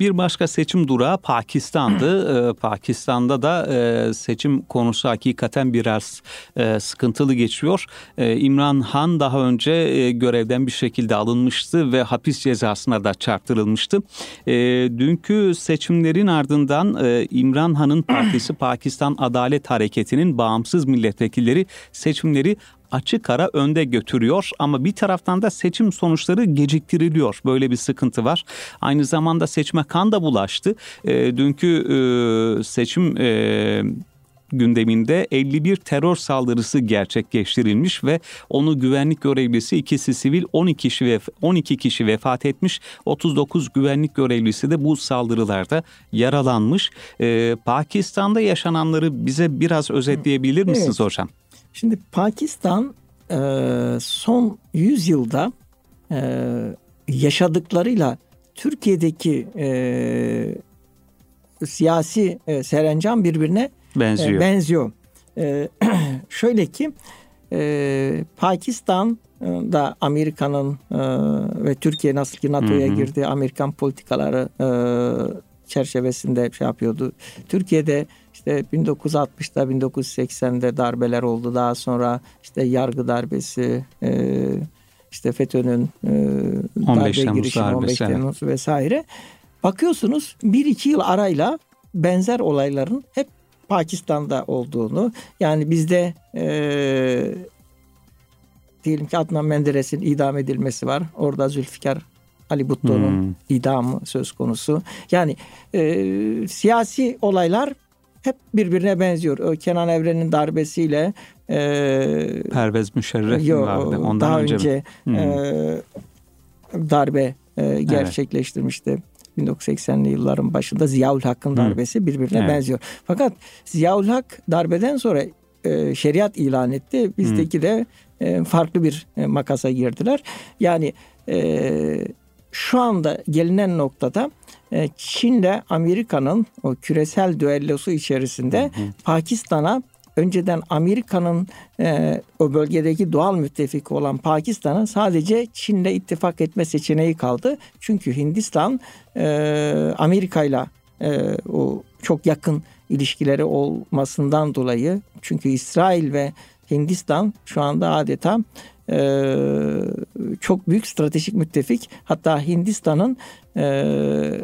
Bir başka seçim durağı Pakistan'dı. ee, Pakistan'da da e, seçim konusu hakikaten biraz e, sıkıntılı geçiyor. E, İmran Han daha önce e, görevden bir şekilde alınmıştı ve hapis cezasına da çarptırılmıştı. E, dünkü seçimlerin ardından e, İmran Han'ın partisi Pakistan Adalet Hareketi'nin bağımsız milletvekilleri seçimleri açık ara önde götürüyor ama bir taraftan da seçim sonuçları geciktiriliyor. Böyle bir sıkıntı var. Aynı zamanda seçme kan da bulaştı. E, dünkü e, seçim e, gündeminde 51 terör saldırısı gerçekleştirilmiş ve onu güvenlik görevlisi ikisi sivil 12 kişi 12 kişi vefat etmiş 39 güvenlik görevlisi de bu saldırılarda yaralanmış. Ee, Pakistan'da yaşananları bize biraz özetleyebilir misiniz evet. hocam? Şimdi Pakistan e, son 100 yılda e, yaşadıklarıyla Türkiye'deki e, siyasi e, serencam birbirine benziyor. E, benziyor. E, şöyle ki e, Pakistan da Amerika'nın e, ve Türkiye nasıl ki NATO'ya girdi, Amerikan politikaları e, çerçevesinde şey yapıyordu. Türkiye'de işte 1960'da 1980'de darbeler oldu. Daha sonra işte yargı darbesi, e, işte FETÖ'nün e, darbe girişimi 15 Temmuz vesaire. Bakıyorsunuz bir iki yıl arayla benzer olayların hep Pakistan'da olduğunu yani bizde e, diyelim ki Adnan Menderes'in idam edilmesi var. Orada Zülfikar Ali Butlu'nun hmm. idamı söz konusu. Yani e, siyasi olaylar hep birbirine benziyor. O Kenan Evren'in darbesiyle e, Pervez Müşerref yo, vardı? Ondan daha önce, önce hmm. e, darbe e, gerçekleştirmişti. Evet. 1980'li yılların başında Ziyaül Hakk'ın darbesi birbirine evet. benziyor. Fakat Ziyaül Hak darbeden sonra e, şeriat ilan etti. Bizdeki Hı. de e, farklı bir e, makasa girdiler. Yani e, şu anda gelinen noktada e, Çin'le Amerika'nın o küresel düellosu içerisinde Pakistan'a önceden Amerika'nın e, o bölgedeki doğal müttefiki olan Pakistan'a sadece Çin'le ittifak etme seçeneği kaldı. Çünkü Hindistan e, Amerika ile o çok yakın ilişkileri olmasından dolayı çünkü İsrail ve Hindistan şu anda adeta e, çok büyük stratejik müttefik. Hatta Hindistan'ın e,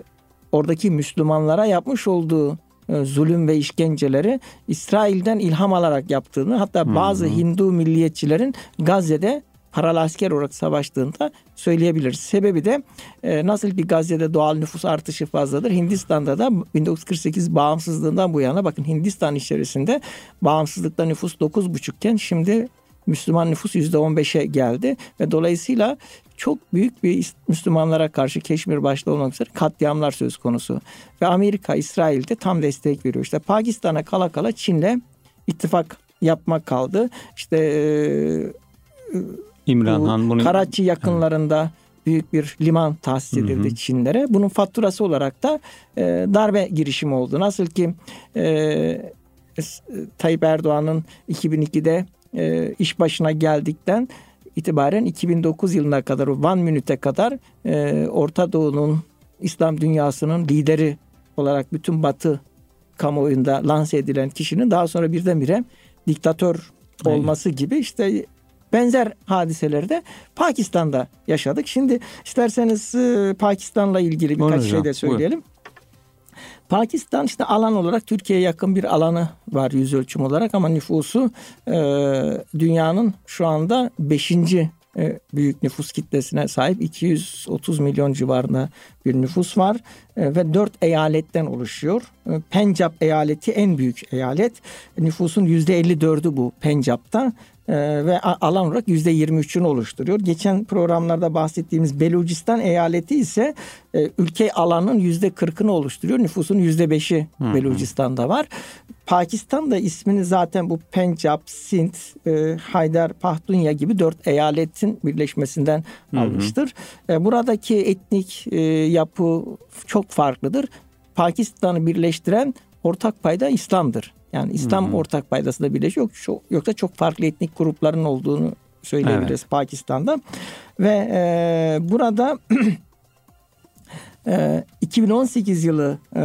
oradaki Müslümanlara yapmış olduğu e, zulüm ve işkenceleri İsrail'den ilham alarak yaptığını hatta bazı hmm. Hindu milliyetçilerin Gazze'de paralı asker olarak savaştığında söyleyebiliriz. Sebebi de e, nasıl ki Gazze'de doğal nüfus artışı fazladır. Hindistan'da da 1948 bağımsızlığından bu yana bakın Hindistan içerisinde bağımsızlıkta nüfus 9,5 iken şimdi Müslüman nüfus %15'e geldi ve dolayısıyla çok büyük bir Müslümanlara karşı Keşmir başta olmak üzere katliamlar söz konusu. Ve Amerika, İsrail de tam destek veriyor. İşte Pakistan'a kala kala Çin'le ittifak yapmak kaldı. İşte e, İmran Han bunu Karachi yakınlarında evet. büyük bir liman tahsis edildi hı hı. Çinlere. Bunun faturası olarak da e, darbe girişimi oldu. Nasıl ki e, Tayyip Erdoğan'ın 2002'de e, iş başına geldikten itibaren 2009 yılına kadar One Minute'e kadar e, Orta Doğu'nun İslam dünyasının lideri olarak bütün Batı kamuoyunda lanse edilen kişinin daha sonra birdenbire diktatör olması evet. gibi işte benzer hadiseleri de Pakistan'da yaşadık. Şimdi isterseniz e, Pakistan'la ilgili birkaç şey de söyleyelim. Buyur. Pakistan işte alan olarak Türkiye'ye yakın bir alanı var yüz ölçüm olarak ama nüfusu e, dünyanın şu anda beşinci e, büyük nüfus kitlesine sahip 230 milyon civarında bir nüfus var e, ve dört eyaletten oluşuyor. E, Pencap eyaleti en büyük eyalet. Nüfusun %54'ü bu Pencap'ta ve alan olarak %23'ünü oluşturuyor. Geçen programlarda bahsettiğimiz Belucistan eyaleti ise ülke alanının %40'ını oluşturuyor. Nüfusun %5'i Belucistan'da var. Pakistan da ismini zaten bu Pencap, Sint, e, Haydar, Pahtunya gibi dört eyaletin birleşmesinden hı hı. almıştır. E, buradaki etnik e, yapı çok farklıdır. Pakistan'ı birleştiren ortak payda İslam'dır. Yani İslam hı hı. ortak paydası da birleşiyor. Çok, yoksa çok farklı etnik grupların olduğunu söyleyebiliriz evet. Pakistan'da. Ve e, burada 2018 ee, yılı e,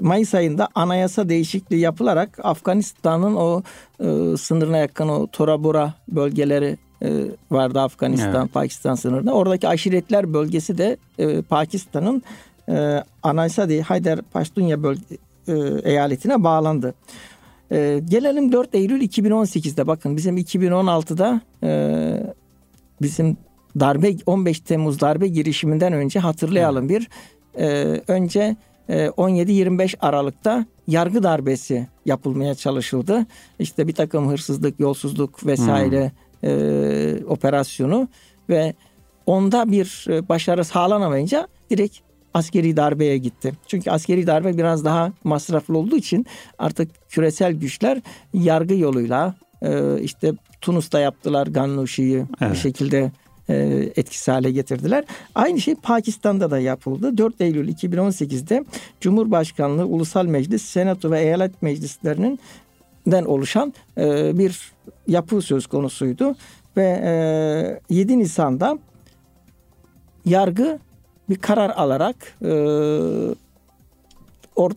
Mayıs ayında anayasa değişikliği yapılarak Afganistan'ın o e, sınırına yakın o Tora Bora bölgeleri e, vardı Afganistan evet. Pakistan sınırında. Oradaki aşiretler bölgesi de Pakistan'ın anayasa değil Haydar Paştunya bölge, eyaletine bağlandı. Gelelim 4 Eylül 2018'de bakın bizim 2016'da bizim darbe 15 Temmuz darbe girişiminden önce hatırlayalım bir e, önce e, 17-25 Aralık'ta yargı darbesi yapılmaya çalışıldı. İşte bir takım hırsızlık, yolsuzluk vesaire hmm. e, operasyonu ve onda bir e, başarı sağlanamayınca direkt askeri darbeye gitti. Çünkü askeri darbe biraz daha masraflı olduğu için artık küresel güçler yargı yoluyla e, işte Tunus'ta yaptılar Gannuşi'yi evet. bir şekilde e, etkisiz hale getirdiler. Aynı şey Pakistan'da da yapıldı. 4 Eylül 2018'de Cumhurbaşkanlığı, Ulusal Meclis, Senato ve Eyalet Meclislerinin den oluşan e, bir yapı söz konusuydu ve e, 7 Nisan'da yargı bir karar alarak e,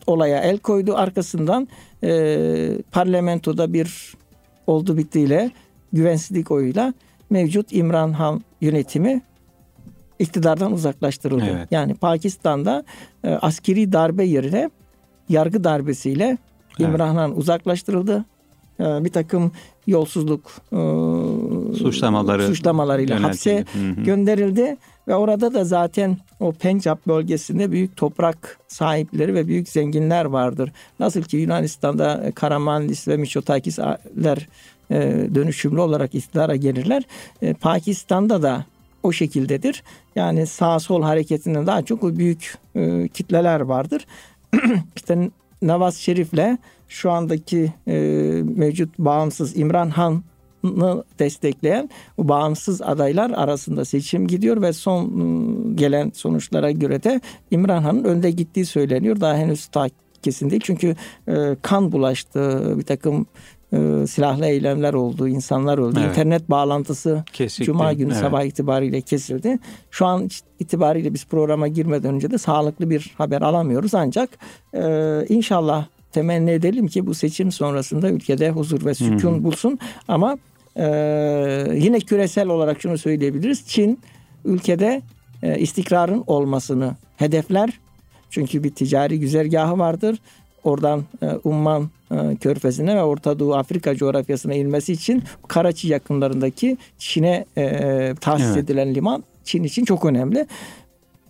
olaya el koydu. Arkasından e, parlamentoda bir oldu bittiyle güvensizlik oyuyla mevcut İmran Han yönetimi iktidardan uzaklaştırıldı. Evet. Yani Pakistan'da e, askeri darbe yerine yargı darbesiyle İmran Han uzaklaştırıldı. E, bir takım yolsuzluk e, suçlamaları suçlamalarıyla hapse hı hı. gönderildi ve orada da zaten o Pencap bölgesinde büyük toprak sahipleri ve büyük zenginler vardır. Nasıl ki Yunanistan'da Karamanlis ve Miçotakisler e, dönüşümlü olarak iktidara gelirler. E, Pakistan'da da o şekildedir. Yani sağ sol hareketinden daha çok o büyük e, kitleler vardır. işte Navaz Şerif'le şu andaki e, mevcut bağımsız İmran Han destekleyen bağımsız adaylar arasında seçim gidiyor ve son ıı, gelen sonuçlara göre de İmran Han'ın önde gittiği söyleniyor. Daha henüz kesin değil. Çünkü e, kan bulaştı, bir takım e, silahlı eylemler oldu, insanlar öldü. Evet. İnternet bağlantısı Kesinlikle. Cuma günü evet. sabah itibariyle kesildi. Şu an itibariyle biz programa girmeden önce de sağlıklı bir haber alamıyoruz. Ancak e, inşallah temenni edelim ki bu seçim sonrasında ülkede huzur ve sükun hmm. bulsun. Ama e, yine küresel olarak şunu söyleyebiliriz. Çin ülkede e, istikrarın olmasını hedefler. Çünkü bir ticari güzergahı vardır. Oradan e, Umman e, körfezine ve Orta Doğu Afrika coğrafyasına inmesi için Karaçi yakınlarındaki Çin'e e, tahsis evet. edilen liman Çin için çok önemli.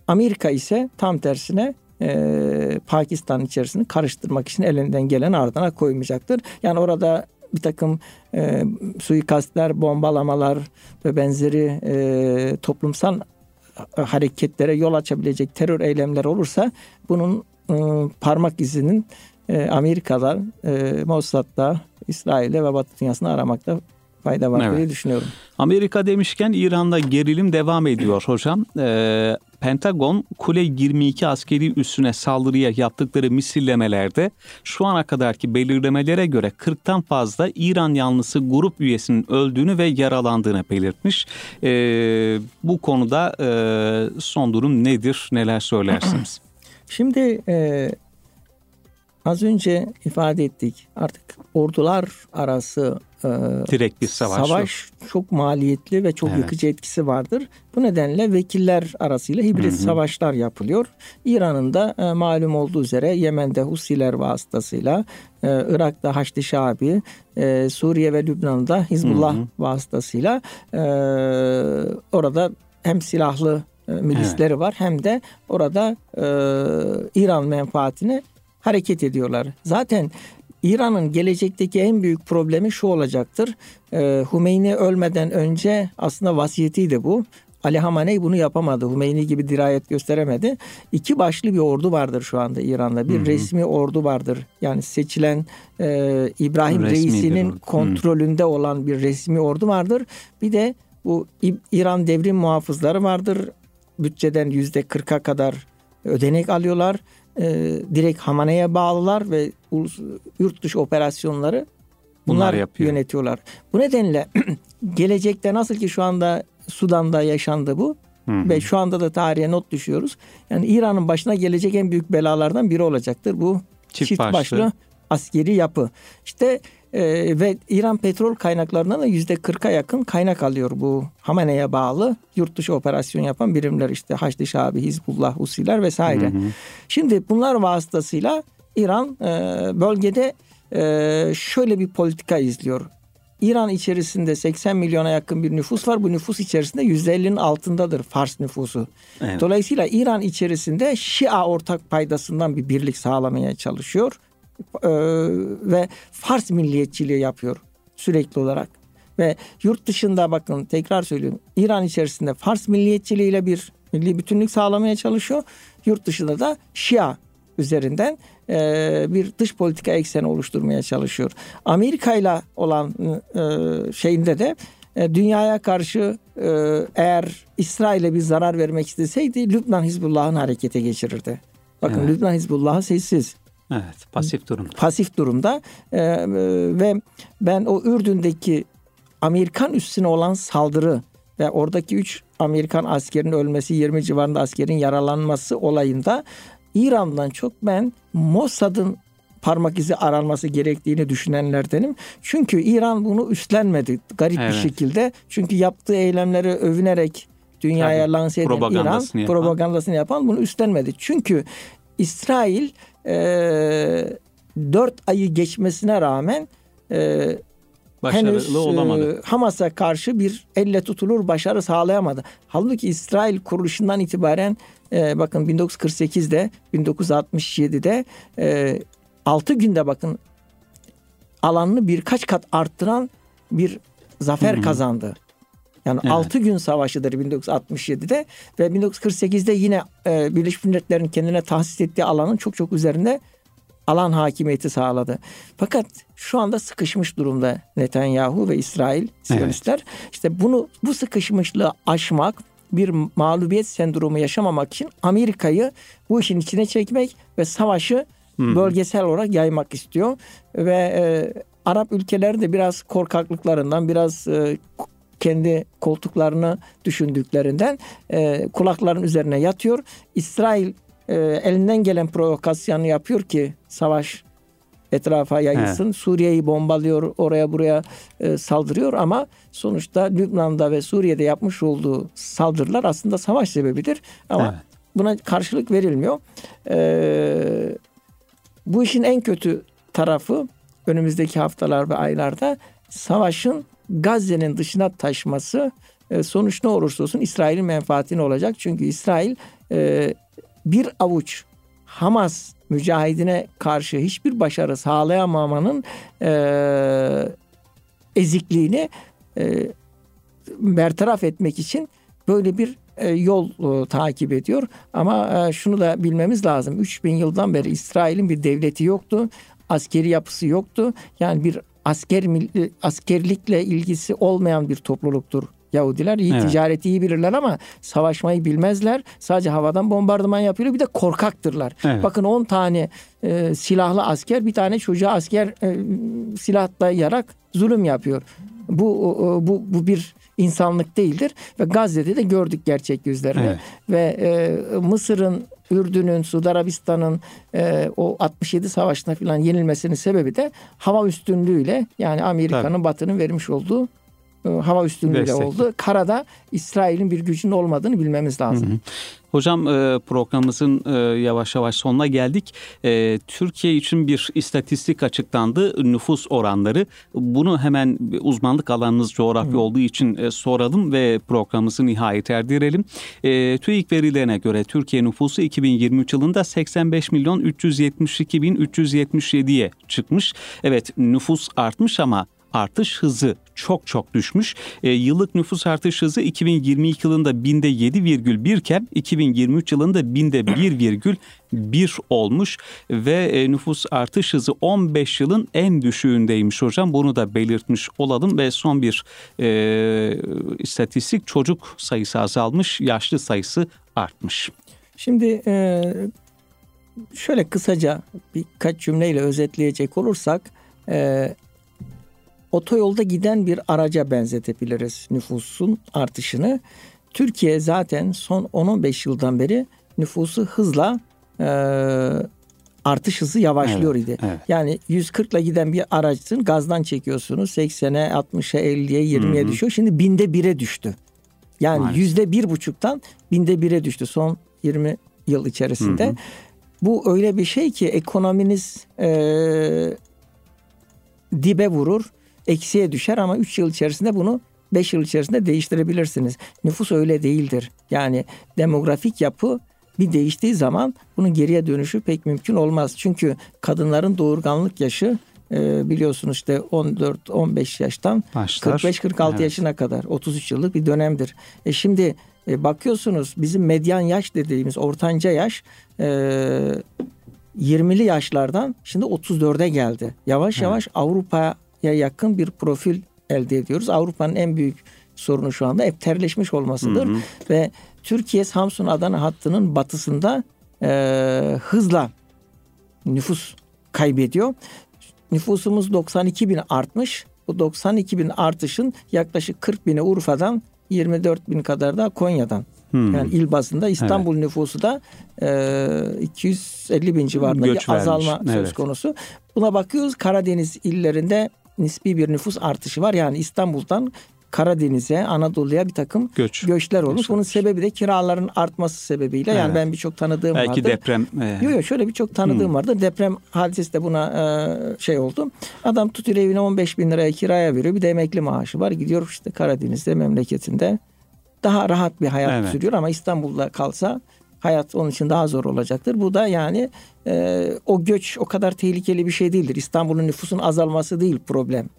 Amerika ise tam tersine e, Pakistan içerisini karıştırmak için elinden gelen ardına koymayacaktır. Yani orada bir takım e, suikastler, bombalamalar ve benzeri e, toplumsal hareketlere yol açabilecek terör eylemler olursa bunun e, parmak izinin e, Amerika'dan, e, Mossad'da, İsrail'de ve Batı dünyasını aramakta fayda var evet. diye düşünüyorum. Amerika demişken İran'da gerilim devam ediyor hocam. Ee, Pentagon Kule 22 askeri üssüne saldırıya yaptıkları misillemelerde şu ana kadarki belirlemelere göre 40'tan fazla İran yanlısı grup üyesinin öldüğünü ve yaralandığını belirtmiş. Ee, bu konuda e, son durum nedir? Neler söylersiniz? Şimdi e, az önce ifade ettik artık ordular arası e, direkt bir savaş. Savaş çok maliyetli ve çok evet. yıkıcı etkisi vardır. Bu nedenle vekiller arasıyla hibrit hı hı. savaşlar yapılıyor. İran'ın da e, malum olduğu üzere Yemen'de Husiler vasıtasıyla, e, Irak'ta Haçlı Şabi, e, Suriye ve Lübnan'da Hizbullah hı hı. vasıtasıyla e, orada hem silahlı milisleri evet. var hem de orada e, İran menfaatini hareket ediyorlar. Zaten İran'ın gelecekteki en büyük problemi şu olacaktır. E, Hümeyni ölmeden önce aslında vasiyetiydi bu. Ali Hamaney bunu yapamadı. Hümeyni gibi dirayet gösteremedi. İki başlı bir ordu vardır şu anda İran'da. Bir hı hı. resmi ordu vardır. Yani seçilen e, İbrahim Resmidir Reisi'nin kontrolünde hı. olan bir resmi ordu vardır. Bir de bu İran devrim muhafızları vardır. Bütçeden yüzde kırka kadar ödenek alıyorlar e, direkt Hamane'ye bağlılar ve ulus, yurt dışı operasyonları bunlar, bunlar yönetiyorlar. Bu nedenle gelecekte nasıl ki şu anda Sudan'da yaşandı bu hı hı. ve şu anda da tarihe not düşüyoruz. Yani İran'ın başına gelecek en büyük belalardan biri olacaktır bu çift, çift başlı. başlı askeri yapı. İşte e, ve İran petrol kaynaklarından da yüzde kırka yakın kaynak alıyor bu Hamane'ye bağlı yurt dışı operasyon yapan birimler işte Haçlı Şabi, Hizbullah, Husiler vesaire. Hı hı. Şimdi bunlar vasıtasıyla İran e, bölgede e, şöyle bir politika izliyor. İran içerisinde 80 milyona yakın bir nüfus var. Bu nüfus içerisinde %50'nin altındadır Fars nüfusu. Evet. Dolayısıyla İran içerisinde Şia ortak paydasından bir birlik sağlamaya çalışıyor e, ve Fars milliyetçiliği yapıyor sürekli olarak. Ve yurt dışında bakın tekrar söylüyorum İran içerisinde Fars milliyetçiliğiyle bir milli bütünlük sağlamaya çalışıyor. Yurt dışında da Şia üzerinden e, bir dış politika ekseni oluşturmaya çalışıyor. Amerika ile olan e, şeyinde de e, dünyaya karşı e, eğer İsrail'e bir zarar vermek isteseydi Lübnan Hizbullah'ın harekete geçirirdi. Bakın evet. Lübnan Hizbullah'ı sessiz. Evet, pasif durumda. Pasif durumda ee, ve ben o Ürdün'deki Amerikan üstüne olan saldırı ve oradaki 3 Amerikan askerin ölmesi, 20 civarında askerin yaralanması olayında İran'dan çok ben Mossad'ın parmak izi aranması gerektiğini düşünenlerdenim. Çünkü İran bunu üstlenmedi garip evet. bir şekilde. Çünkü yaptığı eylemleri övünerek dünyaya lanse eden İran yapan. propagandasını yapan bunu üstlenmedi. Çünkü İsrail e, 4 ayı geçmesine rağmen e, henüz olamadı. E, Hamas'a karşı bir elle tutulur başarı sağlayamadı. Halbuki İsrail kuruluşundan itibaren e, bakın 1948'de 1967'de e, 6 günde bakın alanını birkaç kat arttıran bir zafer Hı-hı. kazandı. Yani evet. 6 gün savaşıdır 1967'de ve 1948'de yine e, Birleşmiş Milletler'in kendine tahsis ettiği alanın çok çok üzerinde alan hakimiyeti sağladı. Fakat şu anda sıkışmış durumda Netanyahu ve İsrail Siyonistler. Evet. İşte bunu bu sıkışmışlığı aşmak, bir mağlubiyet sendromu yaşamamak için Amerika'yı bu işin içine çekmek ve savaşı hmm. bölgesel olarak yaymak istiyor ve e, Arap ülkeleri de biraz korkaklıklarından, biraz e, kendi koltuklarını düşündüklerinden e, kulakların üzerine yatıyor. İsrail e, elinden gelen provokasyonu yapıyor ki savaş etrafa yayılsın. Evet. Suriye'yi bombalıyor, oraya buraya e, saldırıyor ama sonuçta Lübnan'da ve Suriye'de yapmış olduğu saldırılar aslında savaş sebebidir. Ama evet. buna karşılık verilmiyor. E, bu işin en kötü tarafı önümüzdeki haftalar ve aylarda savaşın Gazze'nin dışına taşması e, sonuç ne olursa olsun İsrail'in menfaatine olacak. Çünkü İsrail e, bir avuç Hamas mücahidine karşı hiçbir başarı sağlayamamanın e, ezikliğini bertaraf etmek için böyle bir yol takip ediyor. Ama şunu da bilmemiz lazım. 3000 yıldan beri İsrail'in bir devleti yoktu. Askeri yapısı yoktu. Yani bir asker askerlikle ilgisi olmayan bir topluluktur Yahudiler iyi evet. ticareti iyi bilirler ama savaşmayı bilmezler. Sadece havadan bombardıman yapıyor. Bir de korkaktırlar. Evet. Bakın 10 tane e, silahlı asker bir tane çocuğa asker e, silah dayayarak zulüm yapıyor. Bu bu bu bir insanlık değildir. Ve Gazze'de de gördük gerçek yüzlerini. Evet. ve e, Mısır'ın Ürdün'ün, Suudi Arabistan'ın e, o 67 savaşına falan yenilmesinin sebebi de hava üstünlüğüyle yani Amerika'nın Batı'nın vermiş olduğu hava üstünlüğüyle Destek. oldu. Karada İsrail'in bir gücünün olmadığını bilmemiz lazım. Hı hı. Hocam e, programımızın e, yavaş yavaş sonuna geldik. Türkiye için bir istatistik açıklandı. Nüfus oranları. Bunu hemen uzmanlık alanınız coğrafya olduğu için soralım ve programımızı nihayet erdirelim. TÜİK verilerine göre Türkiye nüfusu 2023 yılında 85 milyon 372 bin 377'ye çıkmış. Evet nüfus artmış ama artış hızı çok çok düşmüş. E, yıllık nüfus artış hızı 2022 yılında binde 7,1 iken 2023 yılında binde 1,1 olmuş ve e, nüfus artış hızı 15 yılın en düşüğündeymiş hocam. Bunu da belirtmiş olalım ve son bir e, istatistik çocuk sayısı azalmış, yaşlı sayısı artmış. Şimdi e, şöyle kısaca birkaç cümleyle özetleyecek olursak e, otoyolda giden bir araca benzetebiliriz nüfusun artışını. Türkiye zaten son 10-15 yıldan beri nüfusu hızla e, artış hızı yavaşlıyor evet, idi. Evet. Yani 140 ile giden bir aracın gazdan çekiyorsunuz 80'e, 60'a, 50'ye, 20'ye düşüyor. Şimdi binde bire düştü. Yani yüzde bir buçuktan binde bire düştü son 20 yıl içerisinde. Hı hı. Bu öyle bir şey ki ekonominiz e, dibe vurur eksiye düşer ama 3 yıl içerisinde bunu 5 yıl içerisinde değiştirebilirsiniz. Nüfus öyle değildir. Yani demografik yapı bir değiştiği zaman bunun geriye dönüşü pek mümkün olmaz. Çünkü kadınların doğurganlık yaşı e, biliyorsunuz işte 14-15 yaştan 45-46 evet. yaşına kadar 33 yıllık bir dönemdir. E şimdi e, bakıyorsunuz bizim medyan yaş dediğimiz ortanca yaş e, 20'li yaşlardan şimdi 34'e geldi. Yavaş evet. yavaş Avrupa yakın bir profil elde ediyoruz. Avrupa'nın en büyük sorunu şu anda hep terleşmiş olmasıdır. Hı hı. Ve Türkiye Samsun Adana hattının batısında e, hızla nüfus kaybediyor. Nüfusumuz 92 bin artmış. Bu 92 bin artışın yaklaşık 40 bini Urfa'dan 24 bin kadar da Konya'dan. Hmm. Yani il bazında İstanbul evet. nüfusu da e, 250 bin civarında Göç bir azalma vermiş. söz evet. konusu. Buna bakıyoruz Karadeniz illerinde nispi bir nüfus artışı var. Yani İstanbul'dan Karadeniz'e, Anadolu'ya bir takım Göç. göçler olmuş. Bunun sebebi de kiraların artması sebebiyle. Yani ben birçok tanıdığım Belki vardır. Belki deprem. E... Yok yok şöyle birçok tanıdığım hmm. vardır. Deprem hadisesi de buna e, şey oldu. Adam tutuyor evine 15 bin liraya kiraya veriyor. Bir de emekli maaşı var. Gidiyor işte Karadeniz'de memleketinde daha rahat bir hayat evet. sürüyor ama İstanbul'da kalsa hayat onun için daha zor olacaktır. Bu da yani e, o göç o kadar tehlikeli bir şey değildir. İstanbul'un nüfusun azalması değil problem.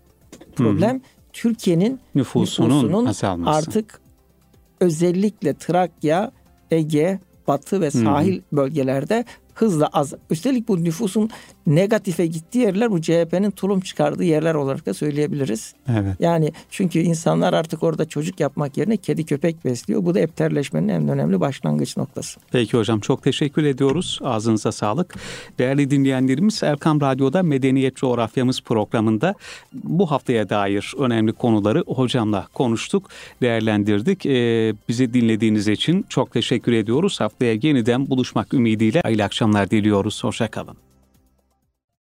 Problem Hı-hı. Türkiye'nin nüfusunun, nüfusunun artık özellikle Trakya, Ege, Batı ve sahil hmm. bölgelerde hızla az. Üstelik bu nüfusun negatife gittiği yerler bu CHP'nin tulum çıkardığı yerler olarak da söyleyebiliriz. Evet. Yani çünkü insanlar artık orada çocuk yapmak yerine kedi köpek besliyor. Bu da epterleşmenin en önemli başlangıç noktası. Peki hocam çok teşekkür ediyoruz. Ağzınıza sağlık. Değerli dinleyenlerimiz Erkam Radyo'da Medeniyet Coğrafyamız programında bu haftaya dair önemli konuları hocamla konuştuk, değerlendirdik. Ee, bizi dinlediğiniz için çok teşekkür ediyoruz. Haftaya yeniden buluşmak ümidiyle hayırlı akşamlar diliyoruz. Hoşçakalın.